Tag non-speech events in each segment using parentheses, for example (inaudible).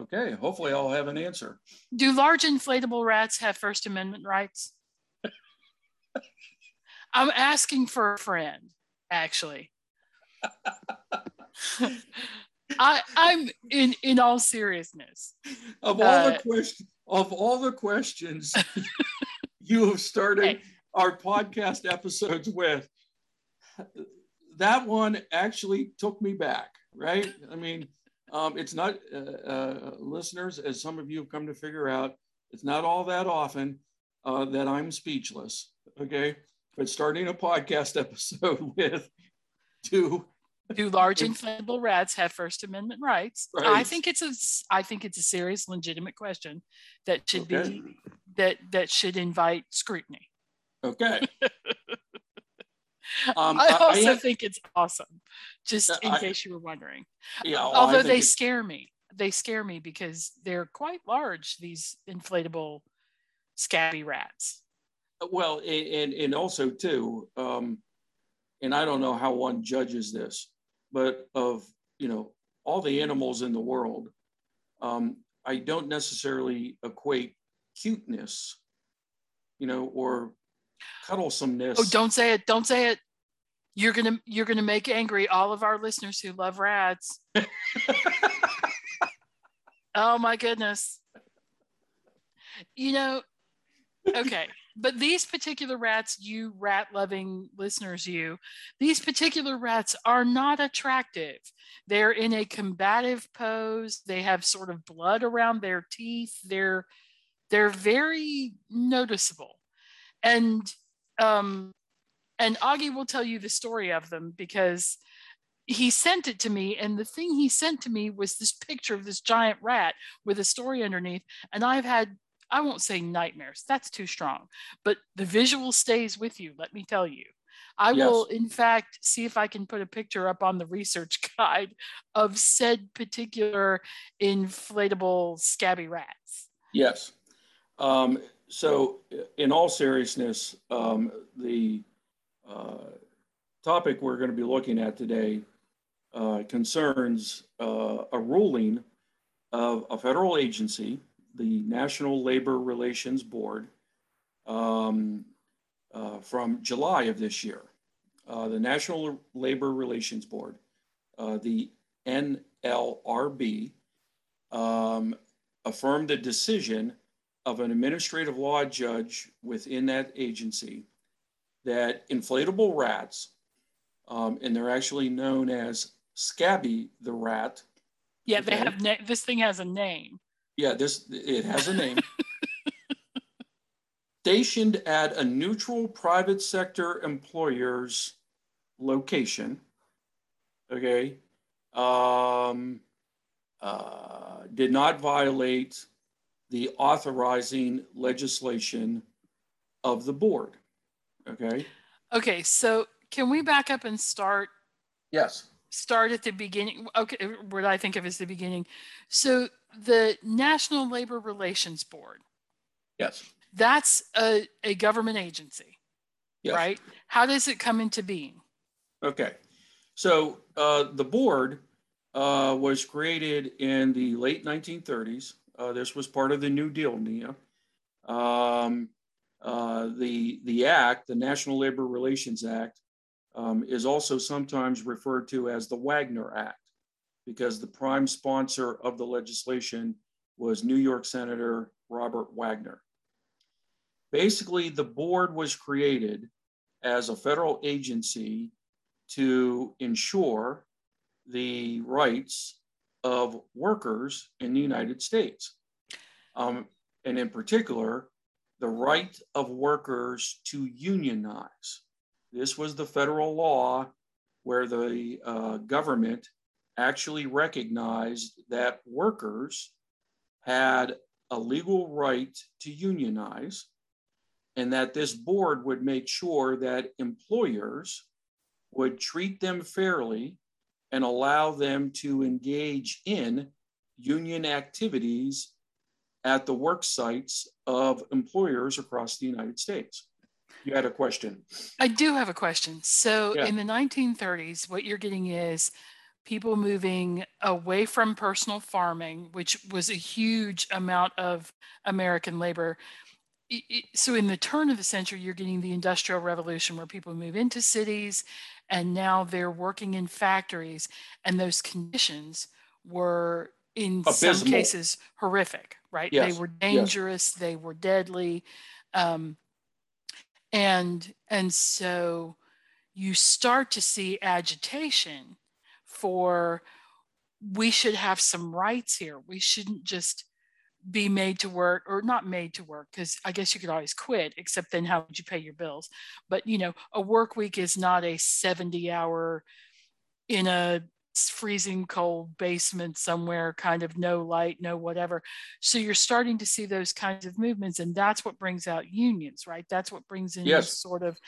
Okay. Hopefully, I'll have an answer. Do large inflatable rats have First Amendment rights? (laughs) I'm asking for a friend, actually. (laughs) I, I'm in in all seriousness. Of all Uh, the questions, of all the questions (laughs) you have started Hey. our podcast episodes with, that one actually took me back. Right? I mean, um, it's not uh, uh, listeners, as some of you have come to figure out, it's not all that often uh, that I'm speechless. Okay, but starting a podcast (laughs) episode with two Do large (laughs) inflatable rats have First Amendment rights? I think it's a I think it's a serious, legitimate question that should Okay. be that that should invite scrutiny. Okay. (laughs) Um, I also have- think it's awesome, just Uh, in I- case you were wondering. yeah, well, Although they it- scare me, they scare me because they're quite large. These inflatable, scabby rats. well, and and also too, um, and I don't know how one judges this, but of you know all the animals in the world, um, I don't necessarily equate cuteness, you know, or cuddlesomeness. Oh, don't say it! Don't say it! You're gonna you're gonna make angry all of our listeners who love rats. (laughs) Oh my goodness. You know, okay, but these particular rats, you rat loving listeners, you, these particular rats are not attractive. They're in a combative pose. They have sort of blood around their teeth. They're they're very noticeable. And um and Augie will tell you the story of them because he sent it to me and the thing he sent to me was this picture of this giant rat with a story underneath. And i've had i won't say nightmares that's too strong but the visual stays with you let me tell you. I will in fact see if i can put a picture up on the research (laughs) guide of said particular inflatable scabby rats. Yes. Um, so, in all seriousness, um, the uh, topic we're going to be looking at today uh, concerns uh, a ruling of a federal agency, the National Labor Relations Board, um, uh, from July of this year. Uh, the National Labor Relations Board, the NLRB, um, affirmed the decision of an administrative law judge within that agency that inflatable rats, um, and they're actually known as Scabby the rat. yeah they Okay. have na- this thing has a name Yeah, this it has a name. (laughs) Stationed at a neutral private sector employer's location. Okay. Um, uh, did not violate the authorizing legislation of the board. Okay. okay so can we back up and start Yes. start at the beginning. Okay, what I think of as the beginning. So the National Labor Relations Board, Yes. that's a, a government agency, Yes. right? How does it come into being? Okay. So uh, the board uh, was created in the late 1930s. Uh, this was part of the New Deal, Nia. Um, uh, the, the act, the National Labor Relations Act, um, is also sometimes referred to as the Wagner Act because the prime sponsor of the legislation was New York Senator Robert Wagner. Basically, the board was created as a federal agency to ensure the rights of workers in the United States. Um, and in particular, the right of workers to unionize. This was the federal law where the uh, government actually recognized that workers had a legal right to unionize and that this board would make sure that employers would treat them fairly and allow them to engage in union activities at the work sites of employers across the United States. You had a question. I do have a question. So Yeah. in the 1930s, what you're getting is people moving away from personal farming, which was a huge amount of American labor. So in the turn of the century, you're getting the industrial revolution where people move into cities and now they're working in factories and those conditions were in some cases horrific, right? They Yes, were yes. dangerous, they were deadly. Um, and and so you start to see agitation for we should have some rights here we shouldn't just be made to work or not made to work because i guess you could always quit except then how would you pay your bills but you know a work week is not a 70 hour in a freezing cold basement somewhere kind of no light no whatever so you're starting to see those kinds of movements and that's what brings out unions right that's what brings in Yes. sort of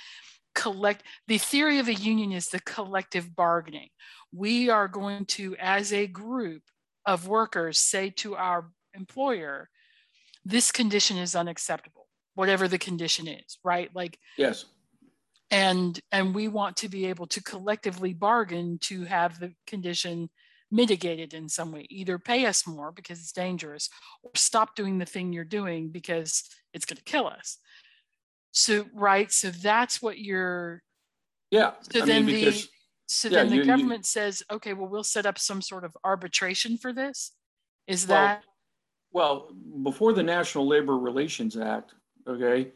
collect the theory of a union is the collective bargaining we are going to as a group of workers say to our employer this condition is unacceptable whatever the condition is right like Yes. And and we want to be able to collectively bargain to have the condition mitigated in some way either pay us more because it's dangerous or stop doing the thing you're doing because it's going to kill us so right so that's what you're Yeah. so I then mean, the so yeah, then the you- you- government says okay well we'll set up some sort of arbitration for this is Well, that Well, before the National Labor Relations Act, okay,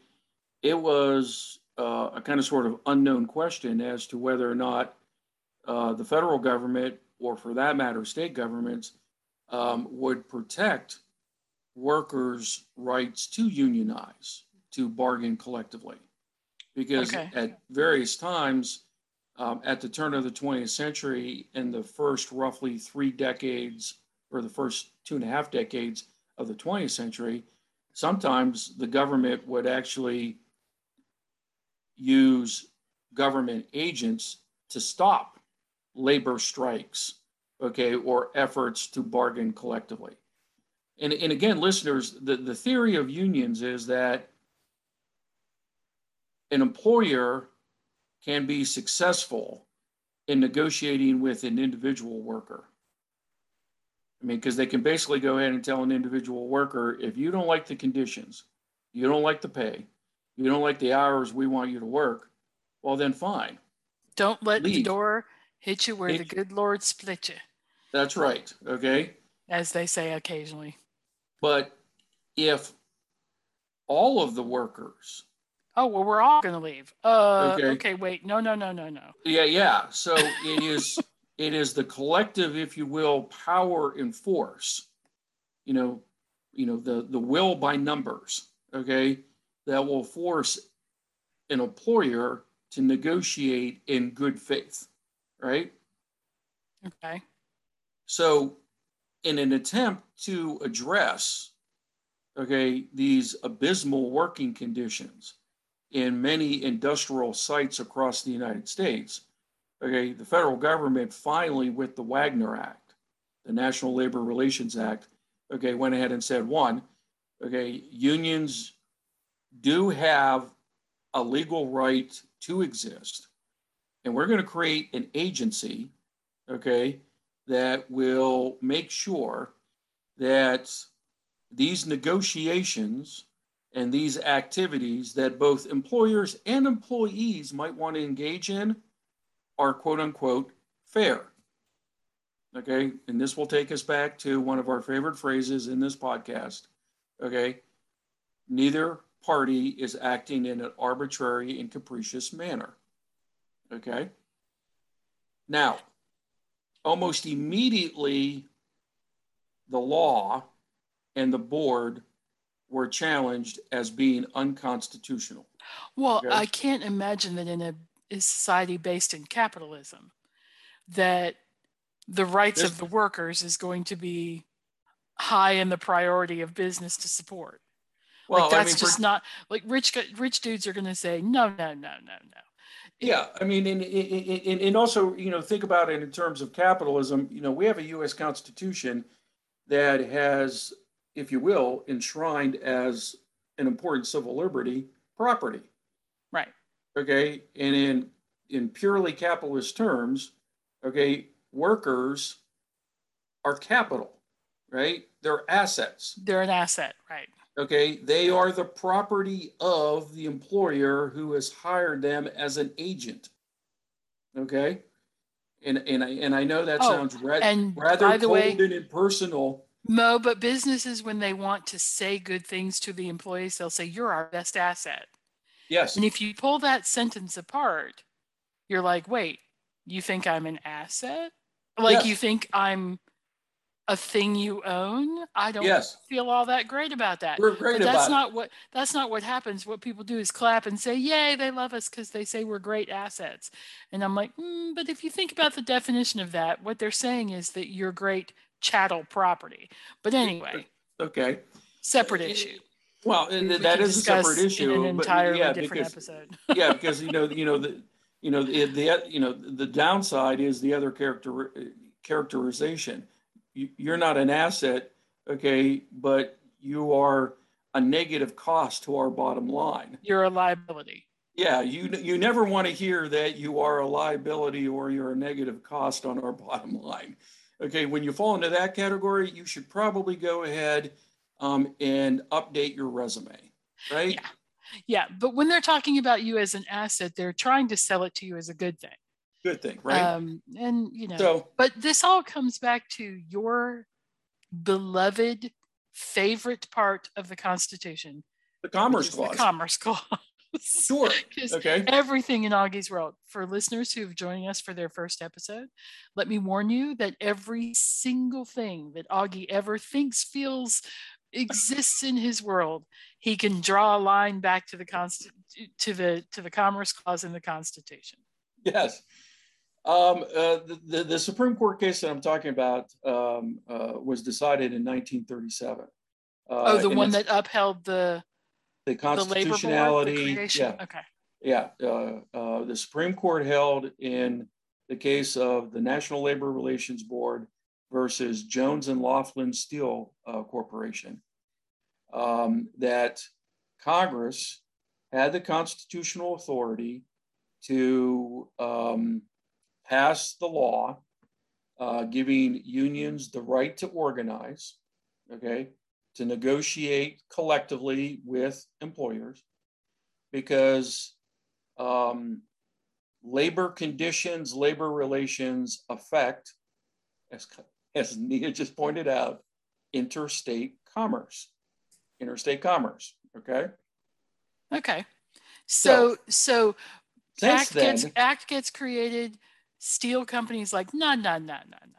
it was uh, a kind of sort of unknown question as to whether or not uh, the federal government, or for that matter, state governments, um, would protect workers' rights to unionize, to bargain collectively. Because Okay. at various times, um, at the turn of the 20th century, in the first roughly three decades, or the first two and a half decades of the 20th century, sometimes the government would actually use government agents to stop labor strikes, okay, or efforts to bargain collectively. And, and again, listeners, the, the theory of unions is that an employer can be successful in negotiating with an individual worker. I mean, because they can basically go ahead and tell an individual worker, if you don't like the conditions, you don't like the pay, you don't like the hours we want you to work, well, then fine. don't let the door hit you where the Hit good lord split you That's right. Okay. as they say occasionally But if all of the workers, oh well we're all going to leave uh Okay. okay wait no no no no no yeah, yeah. So it is, (laughs) it is the collective, if you will, power and force, you know, you know, the, the will by numbers, okay, that will force an employer to negotiate in good faith, right? okay So, in an attempt to address, okay, these abysmal working conditions in many industrial sites across the United States, okay, the federal government finally, with the Wagner Act, the National Labor Relations Act, okay, went ahead and said, one, okay, unions do have a legal right to exist. And we're going to create an agency, okay, that will make sure that these negotiations and these activities that both employers and employees might want to engage in are quote unquote fair. Okay, and this will take us back to one of our favorite phrases in this podcast. Okay, neither party is acting in an arbitrary and capricious manner. Okay, now almost immediately the law and the board were challenged as being unconstitutional. well Okay. i can't imagine that in a, a society based in capitalism that the rights This- of the workers is going to be high in the priority of business to support. Well, like that's I mean, just for- not like rich rich dudes are going to say no, no, no, no, no. Yeah, I mean, and, and, and- and also, you know, think about it in terms of capitalism. You know, we have a U.S. Constitution that has, if you will, enshrined as an important civil liberty property. Right. Okay, and in in purely capitalist terms, okay, workers are capital, right? They're assets. They're an asset, right? Okay, they are the property of the employer who has hired them as an agent. Okay, and and I and I know that Oh, sounds ra- and rather cold way- and impersonal. Mo, but businesses when they want to say good things to the employees, they'll say you're our best asset. Yes, And if you pull that sentence apart, you're like, wait, you think I'm an asset? Like Yes. you think I'm a thing you own? I don't yes, feel all that great about that. we're great But that's about not what that's not what happens. What people do is clap and say, "Yay, they love us because they say we're great assets." And I'm like, mm, but if you think about the definition of that, what they're saying is that you're great chattel property. But anyway. Okay, separate issue. well, and We that is a separate issue. an but entirely yeah, different because, episode. (laughs) yeah, because you know, you know the, you know the, the you know the downside is the other character characterization. You, you're not an asset, okay, but you are a negative cost to our bottom line. You're a liability. Yeah, you you never want to hear that you are a liability or you're a negative cost on our bottom line. Okay, when you fall into that category, you should probably go ahead um, and update your resume, right? Yeah. Yeah, but when they're talking about you as an asset, they're trying to sell it to you as a good thing. Good thing, right? Um, and you know, so but this all comes back to your beloved favorite part of the Constitution, the Commerce Clause, the Commerce Clause. (laughs) sure. Okay. everything in Augie's world. For listeners who have joining us for their first episode, let me warn you that every single thing that Augie ever thinks, feels, exists in his world, he can draw a line back to the const- to the to the Commerce Clause in the Constitution. Yes. Um, uh, the, the, the Supreme Court case that I'm talking about um, uh, was decided in 1937. Uh, oh, the one that upheld the the board, the constitutionality. yeah, Okay. yeah. Uh, uh, the Supreme Court held in the case of the National Labor Relations Board versus Jones and Laughlin Steel uh, Corporation um, that Congress had the constitutional authority to um, pass the law uh, giving unions the right to organize, okay, to negotiate collectively with employers, because um, labor conditions, labor relations affect, as, as Nia just pointed out, interstate commerce, interstate commerce, okay? Okay. So So, so act gets act gets created. Steel companies like no no no no no.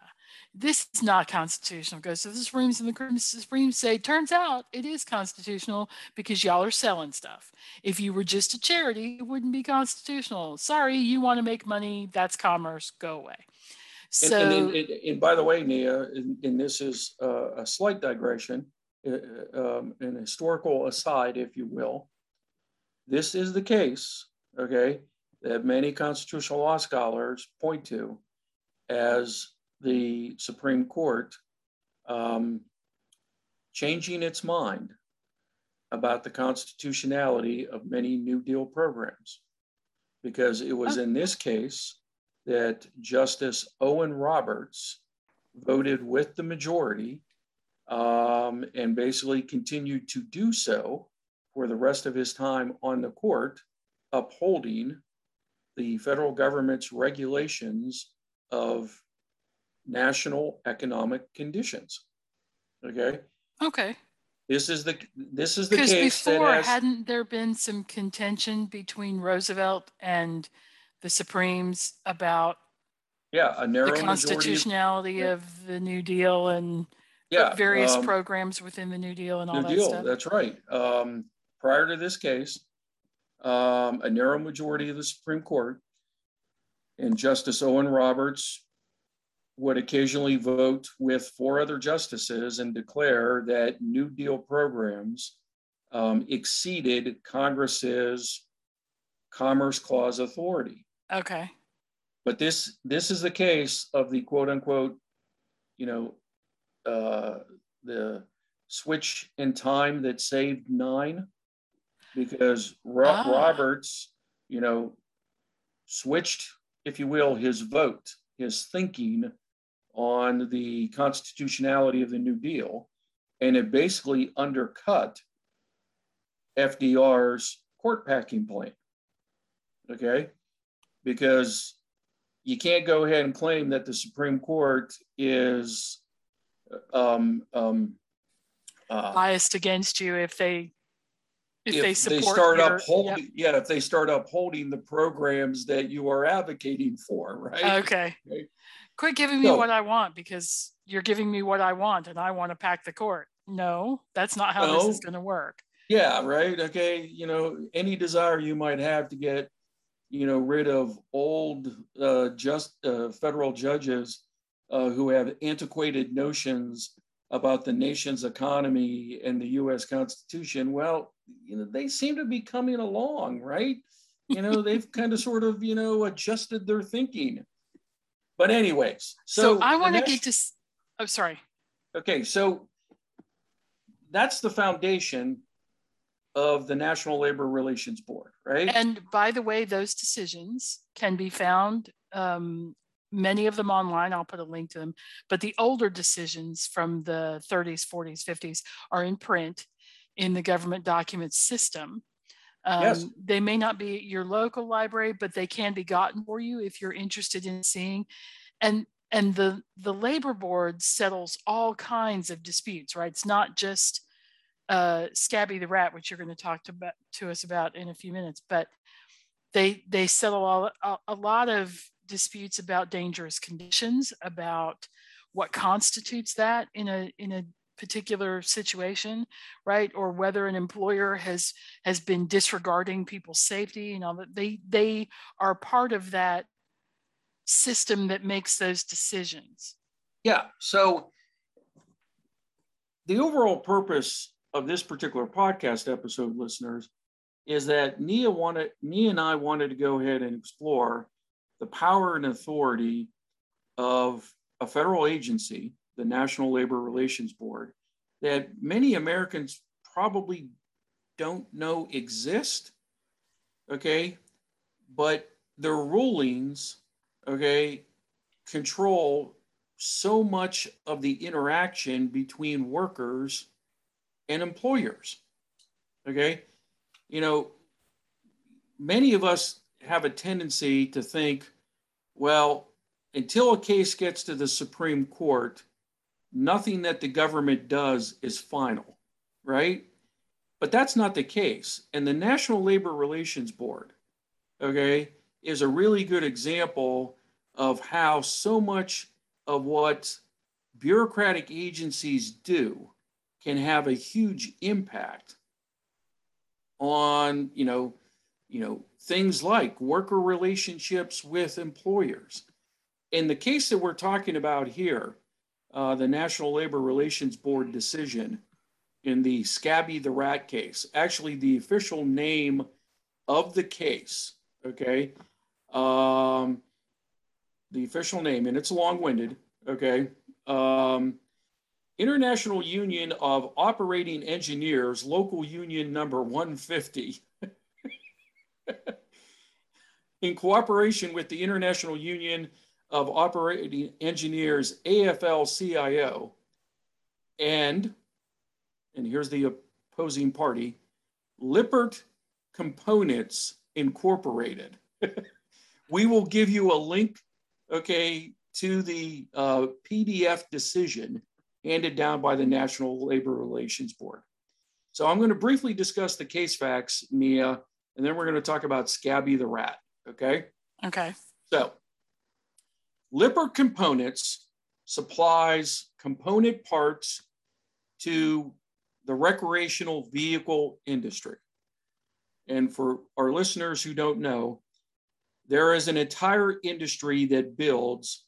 This is not constitutional. Goes to the Supremes and the Supremes say turns out it is constitutional because y'all are selling stuff. If you were just a charity, it wouldn't be constitutional. Sorry, you want to make money. That's commerce. Go away. and, So and, and, and, and by the way, Nia, and, and this is uh, a slight digression, uh, um, an historical aside, if you will. This is the case, okay, that many constitutional law scholars point to as the Supreme Court um, changing its mind about the constitutionality of many New Deal programs. Because it was in this case that Justice Owen Roberts voted with the majority um, and basically continued to do so for the rest of his time on the court, upholding the federal government's regulations of national economic conditions. Okay, okay. this is the this is the case that before, has, hadn't there been some contention between Roosevelt and the Supremes about yeah a narrow the. Of, constitutionality yeah. of the New Deal and yeah, various um, programs within the New Deal and all New that deal. stuff? That's right. Um, prior to this case, um, a narrow majority of the Supreme Court and Justice Owen Roberts would occasionally vote with four other justices and declare that New Deal programs um, exceeded Congress's Commerce Clause authority. Okay. But this this is the case of the quote unquote, you know, uh, the switch in time that saved nine, because Ro- ah. Roberts, you know, switched, if you will, his vote, his thinking on the constitutionality of the New Deal, and it basically undercut FDR's court packing plan. Okay? Because you can't go ahead and claim that the Supreme Court is um, um, uh, biased against you if they if, if they they start your, upholding yep. yeah if they start upholding the programs that you are advocating for (laughs) right okay, okay. Quit giving me so, what I want because you're giving me what I want and I want to pack the court. No, that's not how no. this is going to work. Yeah, right. Okay. You know, any desire you might have to get, you know, rid of old uh, just uh, federal judges uh, who have antiquated notions about the nation's economy and the U.S. Constitution. Well, you know, they seem to be coming along, right? You know, they've (laughs) kind of sort of, you know, adjusted their thinking. But anyways, so, so I want to get to. Oh, sorry. Okay, so that's the foundation of the National Labor Relations Board, right? And by the way, those decisions can be found, um, many of them online. I'll put a link to them. But the older decisions from the 30s, 40s, 50s are in print in the government documents system. Um, yes. They may not be your local library, but they can be gotten for you if you're interested in seeing. And and the the labor board settles all kinds of disputes, right? It's not just uh, Scabby the rat, which you're going to talk to, to us about in a few minutes, but they they settle all, a, a lot of disputes about dangerous conditions, about what constitutes that in a in a particular situation right? Or whether an employer has has been disregarding people's safety and all that they they are part of that system that makes those decisions. Yeah so the overall purpose of this particular podcast episode listeners is that nia wanted nia and i wanted to go ahead and explore the power and authority of a federal agency the National Labor Relations Board, that many Americans probably don't know exist. Okay. But their rulings, okay, control so much of the interaction between workers and employers. Okay. You know, many of us have a tendency to think, well, until a case gets to the Supreme Court, nothing that the government does is final, right? But that's not the case. And the National Labor Relations Board, okay, is a really good example of how so much of what bureaucratic agencies do can have a huge impact on, you know, you know, things like worker relationships with employers. In the case that we're talking about here, uh, the National Labor Relations Board decision in the Scabby the Rat case. Actually, the official name of the case, okay? Um, the official name, and it's long winded, okay? Um, International Union of Operating Engineers, local union number 150. (laughs) in cooperation with the International Union of Operating Engineers, AFL-CIO, and, and here's the opposing party, Lippert Components Incorporated. (laughs) we will give you a link, okay, to the uh, PDF decision handed down by the National Labor Relations Board. So I'm going to briefly discuss the case facts, Nia, and then we're going to talk about Scabby the Rat, okay? Okay. So Lippert Components supplies component parts to the recreational vehicle industry. And for our listeners who don't know, there is an entire industry that builds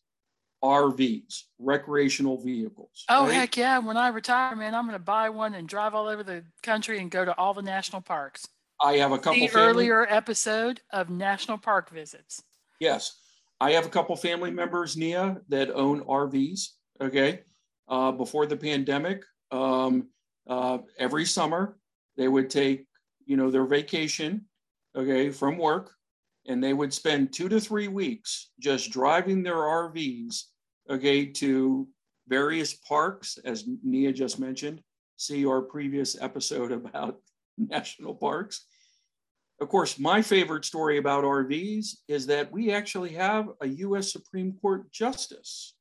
RVs, recreational vehicles. Oh right? heck yeah! When I retire, man, I'm going to buy one and drive all over the country and go to all the national parks. I have a couple The family- earlier episode of national park visits. Yes, I have a couple family members, Nia, that own RVs. Okay, uh, before the pandemic, um, uh, every summer they would take, you know, their vacation, okay, from work, and they would spend two to three weeks just driving their RVs, okay, to various parks, as Nia just mentioned. See our previous episode (laughs) about national parks. Of course, my favorite story about RVs is that we actually have a U.S. Supreme Court justice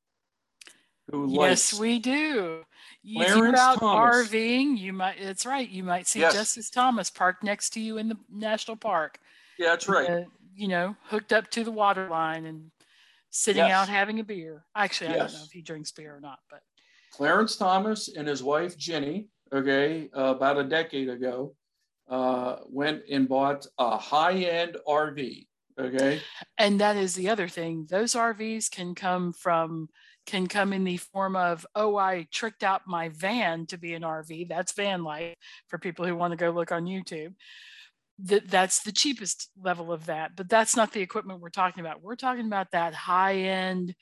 who Yes, likes. we do. You- you're Clarence out Thomas. RVing, you might. It's right. You might see Yes. Justice Thomas parked next to you in the national park. yeah, that's right. uh, you know, hooked up to the water line and sitting Yes. out having a beer. Actually, I don't know if he drinks beer or not, but Clarence Thomas and his wife Ginni, okay, uh, about a decade ago, uh, went and bought a high-end RV. Okay, and that is the other thing. Those RVs can come from can come in the form of oh, I tricked out my van to be an RV. That's van life for people who want to go look on YouTube. That that's the cheapest level of that, but that's not the equipment we're talking about. We're talking about that high end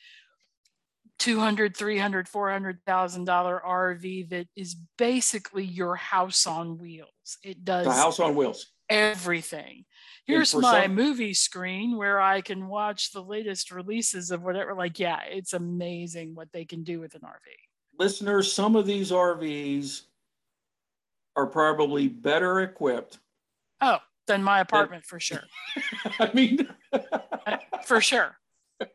200 300 400,000 dollar RV that is basically your house on wheels. It does the house on wheels. everything. Here's my some- movie screen where I can watch the latest releases of whatever. Like, yeah, it's amazing what they can do with an RV. Listeners, some of these RVs are probably better equipped. Oh, than my apartment for sure. (laughs) I mean, (laughs) for sure.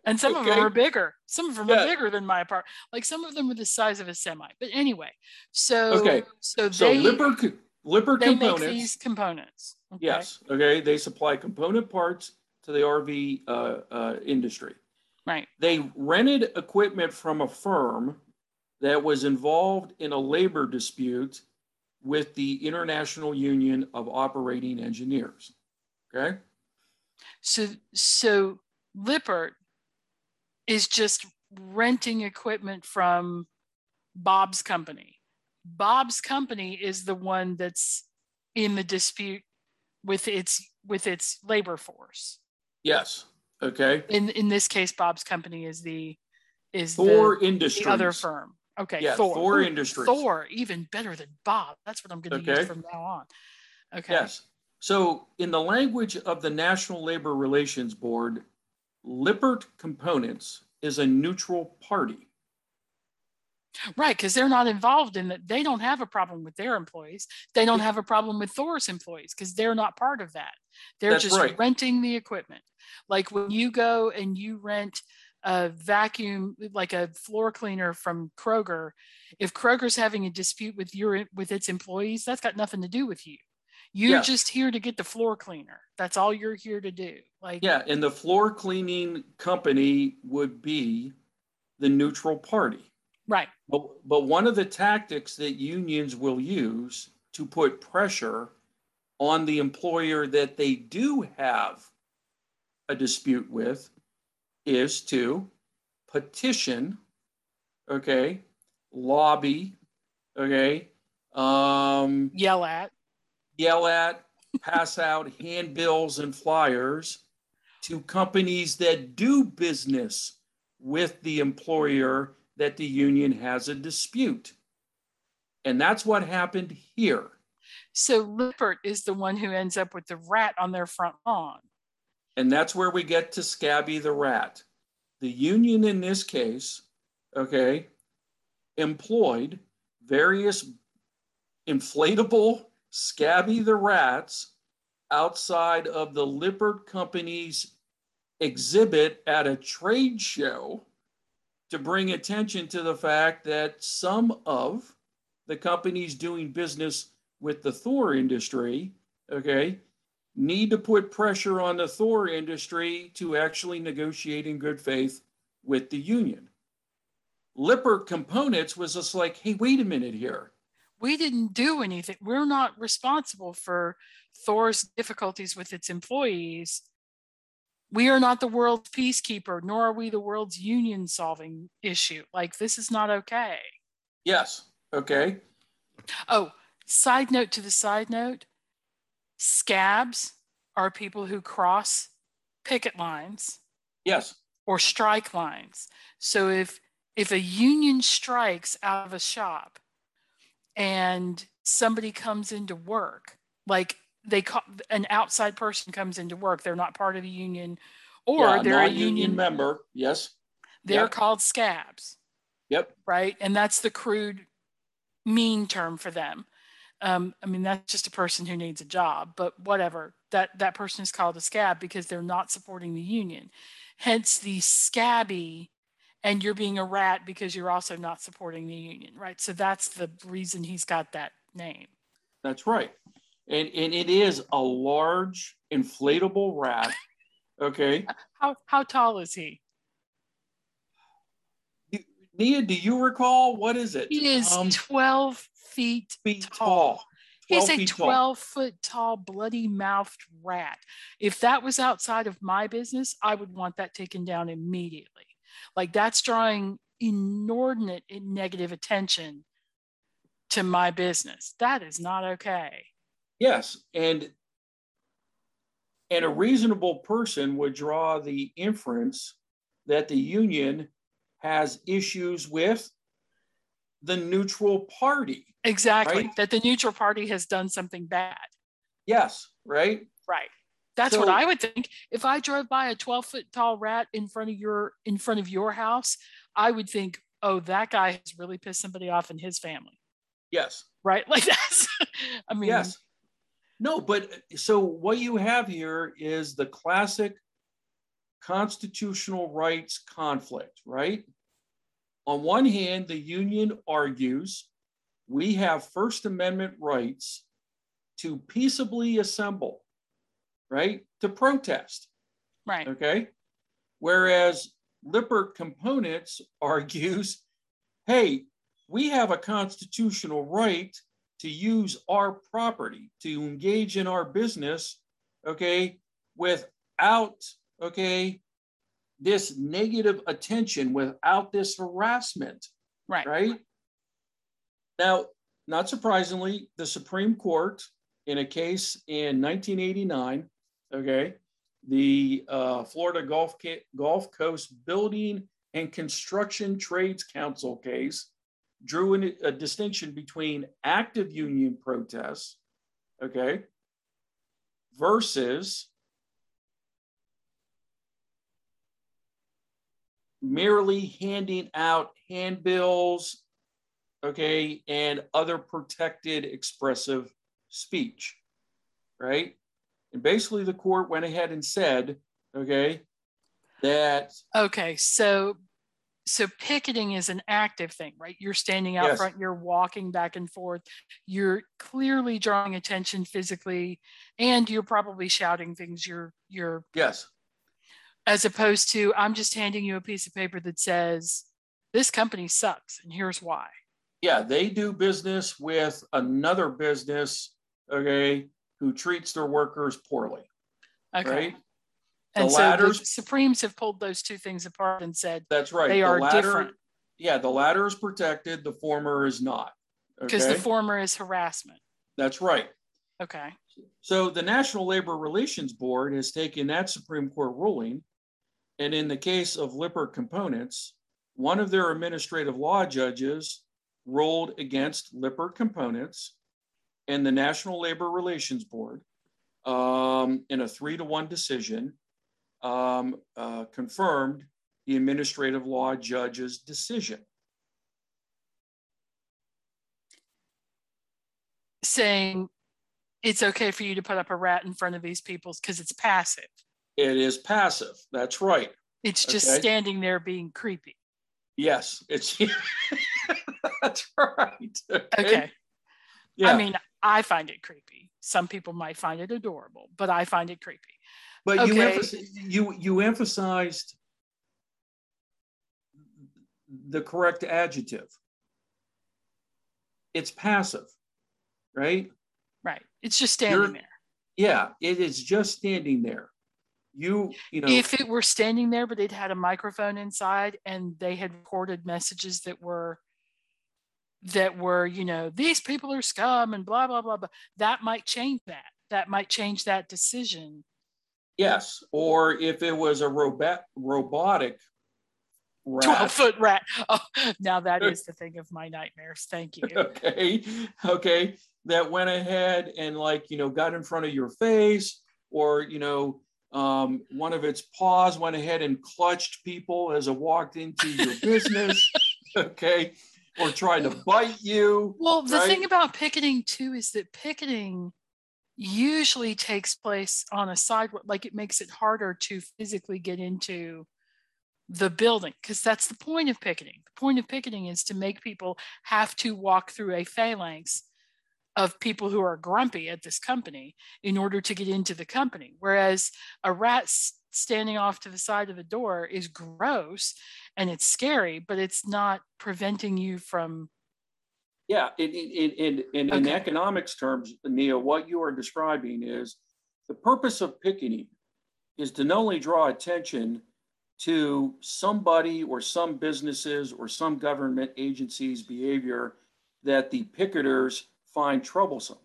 And some of them are bigger. Some of them Yeah. are bigger than my apartment. Like some of them are the size of a semi. But anyway, so Okay. so so they Lippert, co- Lippert they make components. these components. okay? Yes. Okay. They supply component parts to the RV uh, uh, industry. Right. They rented equipment from a firm that was involved in a labor dispute with the International Union of Operating Engineers. Okay. So so Lippert is just renting equipment from Bob's company. Bob's company is the one that's in the dispute with its with its labor force. Yes. Okay. In in this case, Bob's company is the is Thor the, Industries. the other firm. Okay, Yeah, Thor. Thor Ooh, Industries. Thor, even better than Bob. That's what I'm going to Okay. use from now on. Okay. Yes. So, in the language of the National Labor Relations Board, Lippert Components is a neutral party. Right, because they're not involved in that. They don't have a problem with their employees. They don't have a problem with Thor's employees because they're not part of that. They're That's just right. renting the equipment. Like when you go and you rent a vacuum, like a floor cleaner from Kroger, if Kroger's having a dispute with your with its employees, that's got nothing to do with you. You're Yeah. just here to get the floor cleaner. That's all you're here to do. Like Yeah, and the floor cleaning company would be the neutral party. right. But, but one of the tactics that unions will use to put pressure on the employer that they do have a dispute with is to petition, okay, lobby, okay, um, Yell at. Yell at, pass out (laughs) handbills and flyers to companies that do business with the employer that the union has a dispute. And that's what happened here. So Lippert is the one who ends up with the rat on their front lawn. And that's where we get to Scabby the rat. The union in this case, okay, employed various inflatable Scabby the rats outside of the Lippert Company's exhibit at a trade show to bring attention to the fact that some of the companies doing business with the Thor industry, okay, need to put pressure on the Thor industry to actually negotiate in good faith with the union. Lippert Components was just like, hey, wait a minute here. We didn't do anything. We're not responsible for Thor's difficulties with its employees. we are not the world's peacekeeper, nor are we the world's union solving issue. Like, this is not okay. Yes. Okay. Oh, side note to the side note scabs are people who cross picket lines Yes. or strike lines. So if if a union strikes out of a shop and somebody comes into work, like they call an outside person comes into work, they're not part of the union, or yeah, they're a union member. Yes. They're Yep. called scabs, Yep. right? And that's the crude, mean term for them. Um, I mean, that's just a person who needs a job, but whatever. That that person is called a scab because they're not supporting the union. Hence the scabby, and you're being a rat because you're also not supporting the union, right? So that's the reason he's got that name. That's right. And and it is a large inflatable rat. (laughs) Okay. How how tall is he? Nia, do you recall what is it? He is Um, 12 feet feet tall. tall. He's a 12 tall. foot tall, bloody mouthed rat. If that was outside of my business, I would want that taken down immediately. Like that's drawing inordinate negative attention to my business. That is not okay. Yes, and and a reasonable person would draw the inference that the union has issues with the neutral party. Exactly. Right. That the neutral party has done something bad. Yes, right? Right. That's what I would think. If I drove by a 12 foot tall rat in front of your in front of your house, I would think, oh, that guy has really pissed somebody off in his family. Yes. Right? (laughs) Like that's I mean Yes. No, but so what you have here is the classic constitutional rights conflict, right? On one hand, the union argues we have First Amendment rights to peaceably assemble, right? To protest, right. okay? Whereas Lippert Components argues, hey, we have a constitutional right to use our property, to engage in our business, okay, without, okay, this negative attention, without this harassment, Right. right? Now, not surprisingly, the Supreme Court, in a case in 1989, okay, the uh, Florida Gulf, Ca- Gulf Coast Building and Construction Trades Council case, drew an, a distinction between active union protests, okay, versus merely handing out handbills, okay, and other protected expressive speech, right? And basically, the court went ahead and said, okay, that Okay. So so picketing is an active thing, right? You're standing out Yes. front, you're walking back and forth, you're clearly drawing attention physically, and you're probably shouting things you're you're yes, as opposed to I'm just handing you a piece of paper that says this company sucks and here's why. yeah, they do business with another business, okay, who treats their workers poorly, Okay. right? And The so the Supremes have pulled those two things apart and said That's right. they The are latter- different Yeah, the latter is protected, the former is not. because okay? the former is harassment. That's right. Okay. So the National Labor Relations Board has taken that Supreme Court ruling, and in the case of Lippert Components, one of their administrative law judges ruled against Lippert Components and the National Labor Relations Board um, in a three to one decision, um, uh, confirmed the administrative law judge's decision. Saying it's okay for you to put up a rat in front of these people because it's passive. It is passive. That's right. It's just Okay. standing there being creepy. Yes, it's (laughs) that's right. Okay. Yeah. I mean, I find it creepy. Some people might find it adorable, but I find it creepy. but you, okay. you you emphasized the correct adjective. It's passive, right? Right. It's just standing You're- there. Yeah, it is just standing there. you you know if it were standing there but it had a microphone inside and they had recorded messages that were that were you know these people are scum and blah blah blah blah that might change that. That might change that decision. Yes or if it was a robot robotic rat. 12 foot rat. Oh now that is the thing of my nightmares. Thank you. Okay okay. That went ahead and like you know got in front of your face or you know um, one of its paws went ahead and clutched people as it walked into your business. (laughs) Okay or trying to bite you well the right? thing about picketing too is that picketing usually takes place on a sidewalk like it makes it harder to physically get into the building because that's the point of picketing the point of picketing is to make people have to walk through a phalanx of people who are grumpy at this company in order to get into the company. Whereas a rat standing off to the side of the door is gross and it's scary, but it's not preventing you from. Yeah, in, in, in, in, okay. in economics terms, Nia, what you are describing is the purpose of picketing is to not only draw attention to somebody or some businesses or some government agencies' behavior that the picketers find troublesome.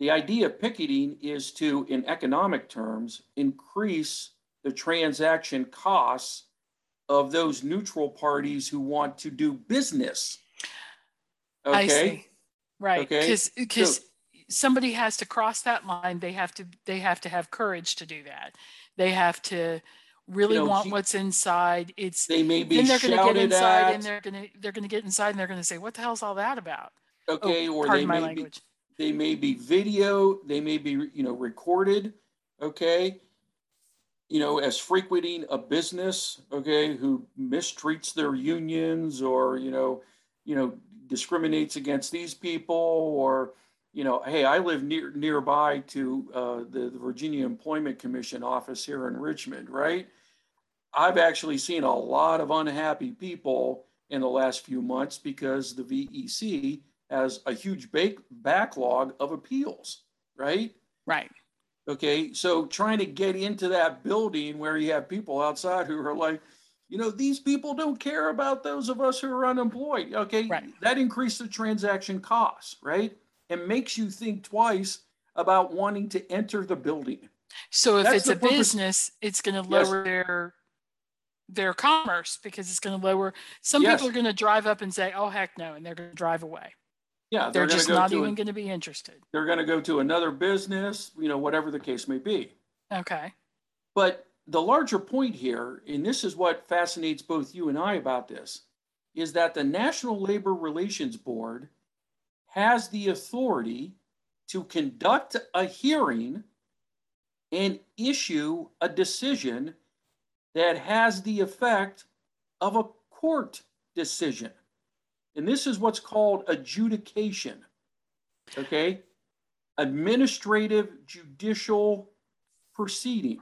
The idea of picketing is to, in economic terms, increase the transaction costs of those neutral parties who want to do business. Okay. I see. Right. Because okay? because so, somebody has to cross that line. They have to they have to have courage to do that. They have to really you know, want he, what's inside. It's they may be then they're going to get inside at. and they're going to they're going to get inside and they're going to say, "What the hell's all that about?" okay, oh, or they may language. be they may be video, they may be you know recorded, okay, you know as frequenting a business, okay, who mistreats their unions or you know you know discriminates against these people or you know, hey, I live near nearby to uh, the, the Virginia Employment Commission office here in Richmond, right? I've actually seen a lot of unhappy people in the last few months because the VEC has a huge bake backlog of appeals, right? Right. Okay. So trying to get into that building where you have people outside who are like, you know, these people don't care about those of us who are unemployed. Okay. Right. That increases the transaction costs, right? And makes you think twice about wanting to enter the building. So if That's it's a purpose. business, it's going to lower yes. their their commerce because it's going to lower. Some yes. people are going to drive up and say, "Oh heck no," and they're going to drive away. Yeah, they're, they're just not even going to be interested. They're going to go to another business, you know, whatever the case may be. Okay. But the larger point here, and this is what fascinates both you and I about this, is that the National Labor Relations Board has the authority to conduct a hearing and issue a decision that has the effect of a court decision. And this is what's called adjudication. Okay? Administrative judicial proceeding.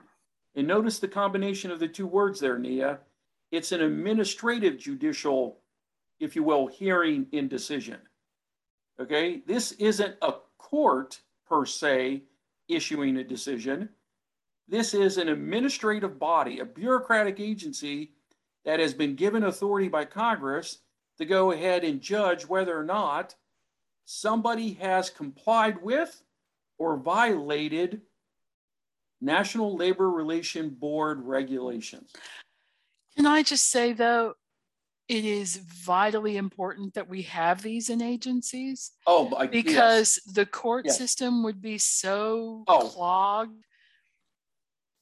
And notice the combination of the two words there, Nia. It's an administrative judicial, if you will, hearing in decision. Okay? This isn't a court per se issuing a decision. This is an administrative body, a bureaucratic agency that has been given authority by Congress to go ahead and judge whether or not somebody has complied with or violated National Labor Relation Board regulations. Can I just say, though, it is vitally important that we have these in agencies. Oh, I, because yes. the court yes. system would be so oh. clogged.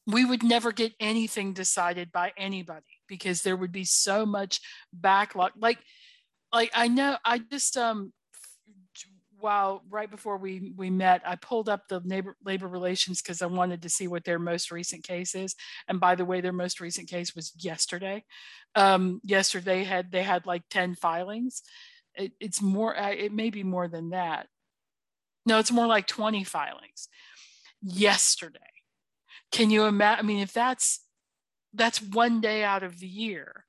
We would never get anything decided by anybody because there would be so much backlog. Like like I know I just um while right before we we met, I pulled up the labor labor relations because I wanted to see what their most recent case is. And by the way, their most recent case was yesterday. Um, yesterday had they had like ten filings. It, it's more. Uh, it may be more than that. No, it's more like twenty filings. Yesterday, can you imagine? I mean, if that's that's one day out of the year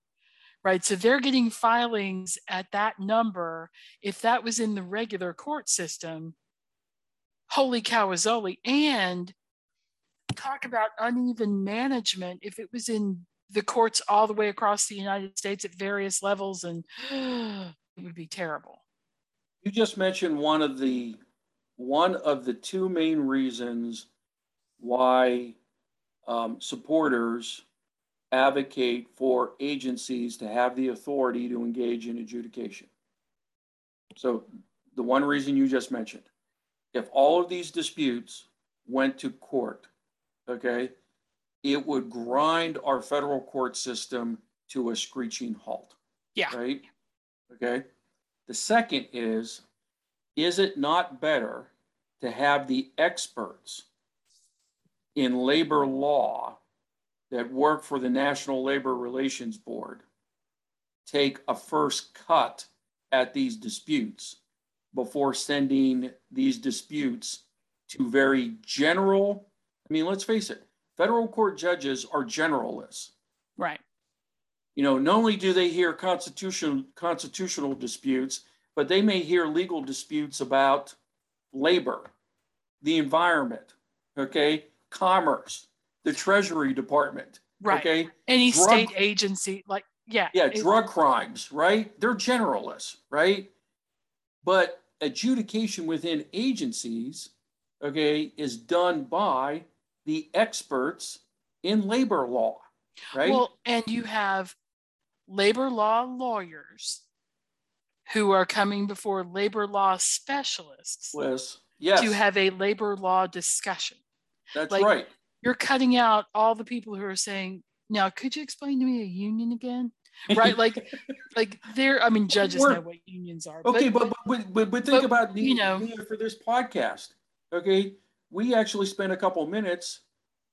right? So they're getting filings at that number. If that was in the regular court system, holy cow, Azoli. And talk about uneven management if it was in the courts all the way across the United States at various levels, and (gasps) it would be terrible. You just mentioned one of the one of the two main reasons why um, supporters advocate for agencies to have the authority to engage in adjudication. So, the one reason you just mentioned, if all of these disputes went to court, okay, it would grind our federal court system to a screeching halt. Yeah. Right? Okay. The second is is it not better to have the experts in labor law that work for the National Labor Relations Board take a first cut at these disputes before sending these disputes to very general? I mean, let's face it, federal court judges are generalists. Right. You know, not only do they hear constitutional constitutional disputes, but they may hear legal disputes about labor, the environment, okay, commerce, the Treasury Department, right. okay, any drug, state agency, like yeah, yeah, it, drug crimes, right? They're generalists, right? But adjudication within agencies, okay, is done by the experts in labor law, right? Well, and you have labor law lawyers who are coming before labor law specialists yes. Yes. to have a labor law discussion. That's like, right. You're cutting out all the people who are saying, now could you explain to me a union again? Right? like (laughs) like there I mean judges know what unions are. Okay, but but, but, but think but, about the, you know for this podcast. Okay. We actually spent a couple minutes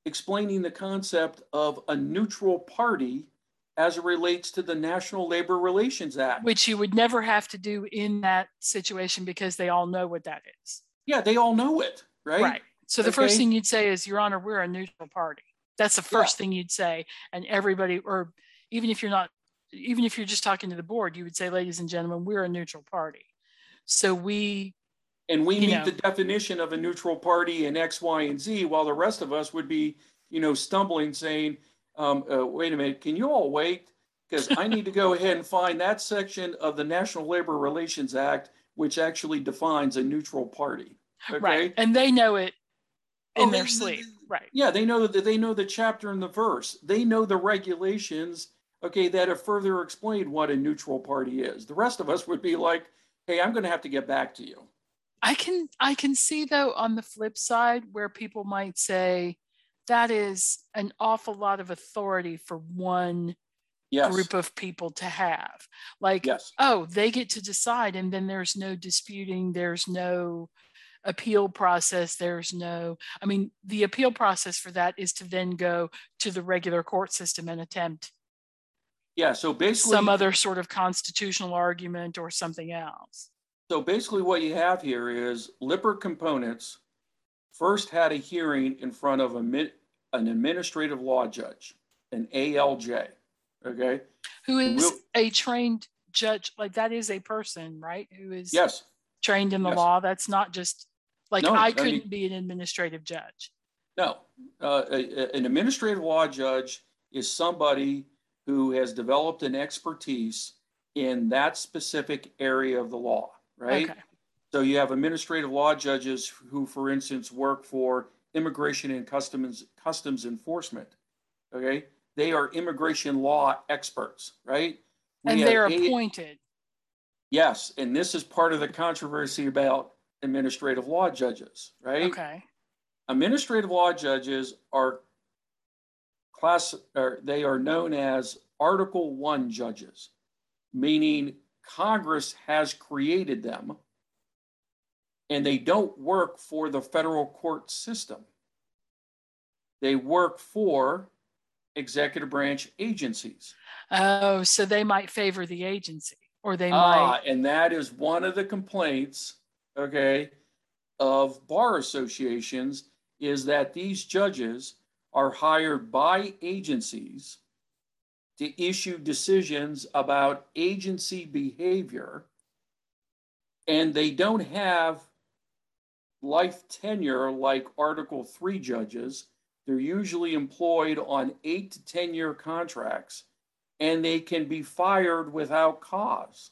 explaining the concept of a neutral party as it relates to the National Labor Relations Act. Which you would never have to do in that situation because they all know what that is. Yeah, they all know it, right? Right. So the okay. first thing you'd say is, Your Honor, we're a neutral party. That's the first yeah. thing you'd say. And everybody, or even if you're not, even if you're just talking to the board, you would say, Ladies and gentlemen, we're a neutral party. So we and we meet know, the definition of a neutral party in X, Y, and Z, while the rest of us would be, you know, stumbling, saying, um, uh, wait a minute, can you all wait? Because I need to go (laughs) ahead and find that section of the National Labor Relations Act, which actually defines a neutral party. Okay? Right. And they know it Oh, in oh, their sleep. Right. Yeah, they know that they know the chapter and the verse. They know the regulations, okay, that have further explained what a neutral party is. The rest of us would be like, hey, I'm going to have to get back to you. I can I can see though on the flip side where people might say, that is an awful lot of authority for one yes. group of people to have. Like, yes. oh, they get to decide, and then there's no disputing, there's no appeal process, there's no, I mean, the appeal process for that is to then go to the regular court system and attempt. Yeah, so basically, some other sort of constitutional argument or something else. So basically, what you have here is Lippert Components first had a hearing in front of a, an administrative law judge, an ALJ, okay? Who is we'll, a trained judge, like that is a person, right? Who is yes trained in the yes. law. That's not just like no, I couldn't I mean, be an administrative judge. No, uh, a, an administrative law judge is somebody who has developed an expertise in that specific area of the law, right? Okay. So you have administrative law judges who, for instance, work for immigration and customs customs enforcement. Okay, they are immigration law experts, right? We and they're appointed. Yes, and this is part of the controversy about administrative law judges, right? Okay. Administrative law judges are class or they are known as Article 1 judges, meaning Congress has created them and they don't work for the federal court system. They work for executive branch agencies. Oh, so they might favor the agency or they ah, might. And that is one of the complaints, okay, of bar associations is that these judges are hired by agencies to issue decisions about agency behavior and they don't have life tenure like Article 3 judges They're usually employed on eight to 10 year contracts and they can be fired without cause.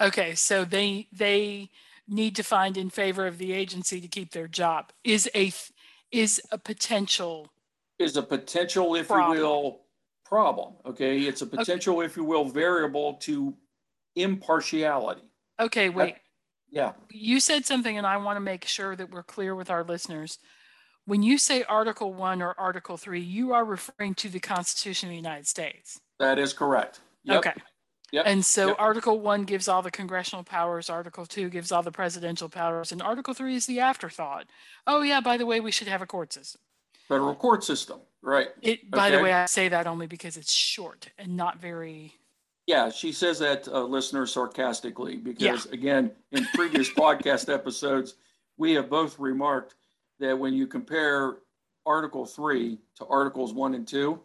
Okay, so they they need to find in favor of the agency to keep their job. Is a is a potential is a potential if problem. you will problem okay? It's a potential okay. if you will variable to impartiality. Okay wait. That, yeah. You said something and i want to make sure that we're clear with our listeners. When you say article 1 or article 3 you are referring to the constitution of the united states. That is correct. Yep. okay Yep. And so yep. Article 1 gives all the congressional powers, Article 2 gives all the presidential powers, and Article 3 is the afterthought. Oh, yeah, by the way, we should have a court system. Federal court system, right. It, by okay. the way, I say that only because it's short and not very. Yeah, she says that, uh, listener, sarcastically, because yeah. again, in (laughs) previous podcast episodes, we have both remarked that when you compare Article 3 to Articles 1 and 2,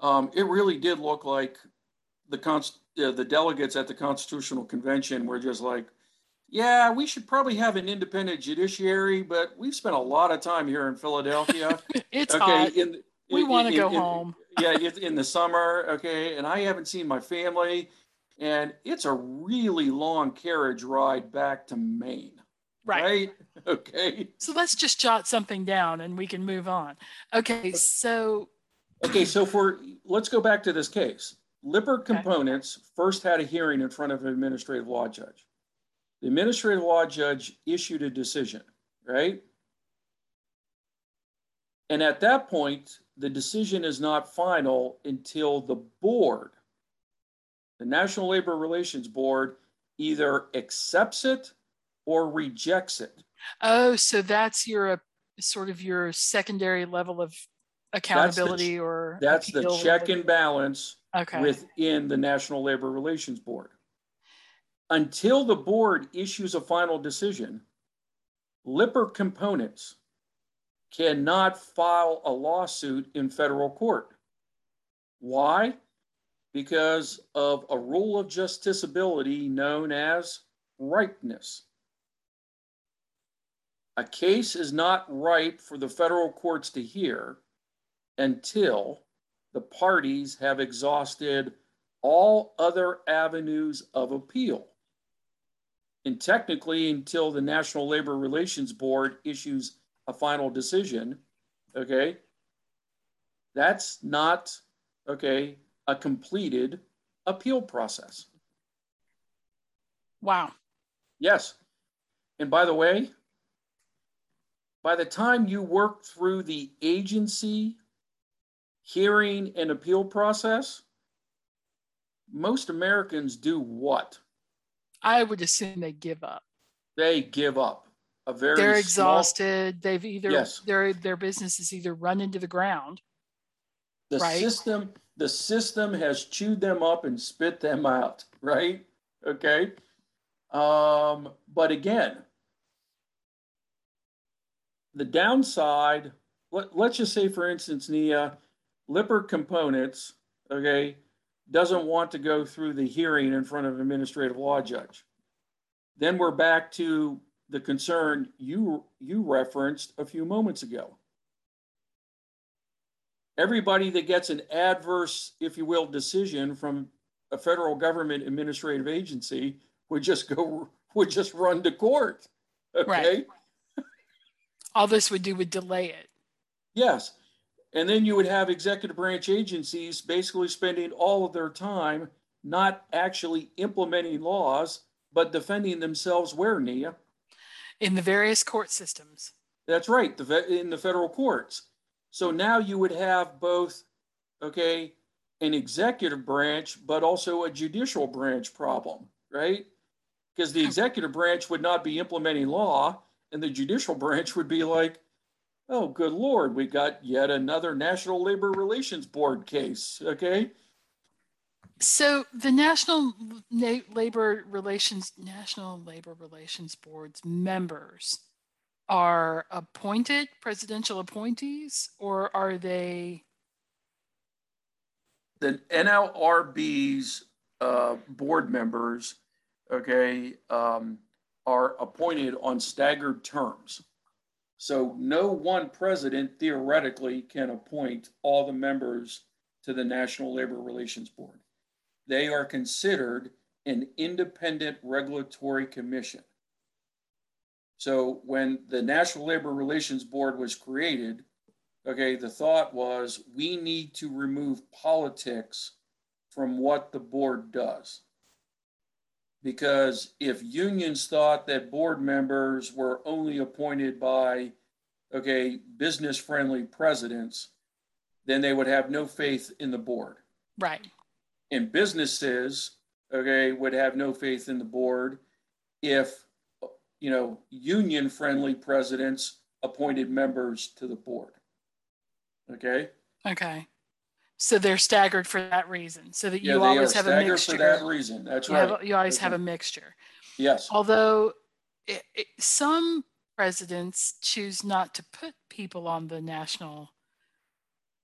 um, it really did look like the const- uh, the delegates at the Constitutional Convention were just like, yeah, we should probably have an independent judiciary, but we've spent a lot of time here in Philadelphia. (laughs) it's okay, hot. In, we want to go in, home. (laughs) yeah, in the summer, okay, and I haven't seen my family, and it's a really long carriage ride back to Maine. Right. right. (laughs) Okay. So let's just jot something down and we can move on. Okay. So. Okay. So for let's go back to this case. Lippert okay. Components first had a hearing in front of an administrative law judge. The administrative law judge issued a decision, right? And at that point, the decision is not final until the board, the National Labor Relations Board, either accepts it or rejects it. Oh, so that's your uh, sort of your secondary level of accountability that's the, or that's the check and balance okay. within the National Labor Relations Board. Until the board issues a final decision, Lippert Components cannot file a lawsuit in federal court. Why? Because of a rule of justiciability known as ripeness. A case is not ripe for the federal courts to hear until the parties have exhausted all other avenues of appeal. And technically, until the National Labor Relations Board issues a final decision, okay, that's not, okay, a completed appeal process. Wow. Yes. And by the way, by the time you work through the agency hearing and appeal process, most Americans do what? I would assume they give up. They give up. A very they're exhausted. Small, They've either yes. their their business is either run into the ground. The right? system the system has chewed them up and spit them out, (laughs) right? Okay. Um, but again, the downside, let, let's just say, for instance, Nia, Lippert Components, okay, doesn't want to go through the hearing in front of an administrative law judge. Then we're back to the concern you you referenced a few moments ago. Everybody that gets an adverse, if you will, decision from a federal government administrative agency would just go would just run to court. Okay. Right. All this would do would delay it. Yes. And then you would have executive branch agencies basically spending all of their time not actually implementing laws, but defending themselves where, Nia? In the various court systems. That's right, the, in the federal courts. So now you would have both, okay, an executive branch, but also a judicial branch problem, right? Because the executive branch would not be implementing law, and the judicial (laughs) branch would be like, oh, good Lord, we got yet another National Labor Relations Board case. Okay. So the National Labor Relations National Labor Relations Board's members are appointed presidential appointees, or are they? The NLRB's uh, board members, okay, um, are appointed on staggered terms. So no one president theoretically can appoint all the members to the National Labor Relations Board. They are considered an independent regulatory commission. So when the National Labor Relations Board was created, okay, the thought was we need to remove politics from what the board does. Because if unions thought that board members were only appointed by, okay, business friendly presidents, then they would have no faith in the board. Right. And businesses, okay, would have no faith in the board if, you know, union friendly presidents appointed members to the board. Okay. Okay. So they're staggered for that reason, so that Yeah, you always have a mixture. for that reason. That's you, right. have, you always have a mixture. Yes. Although it, it, some presidents choose not to put people on the national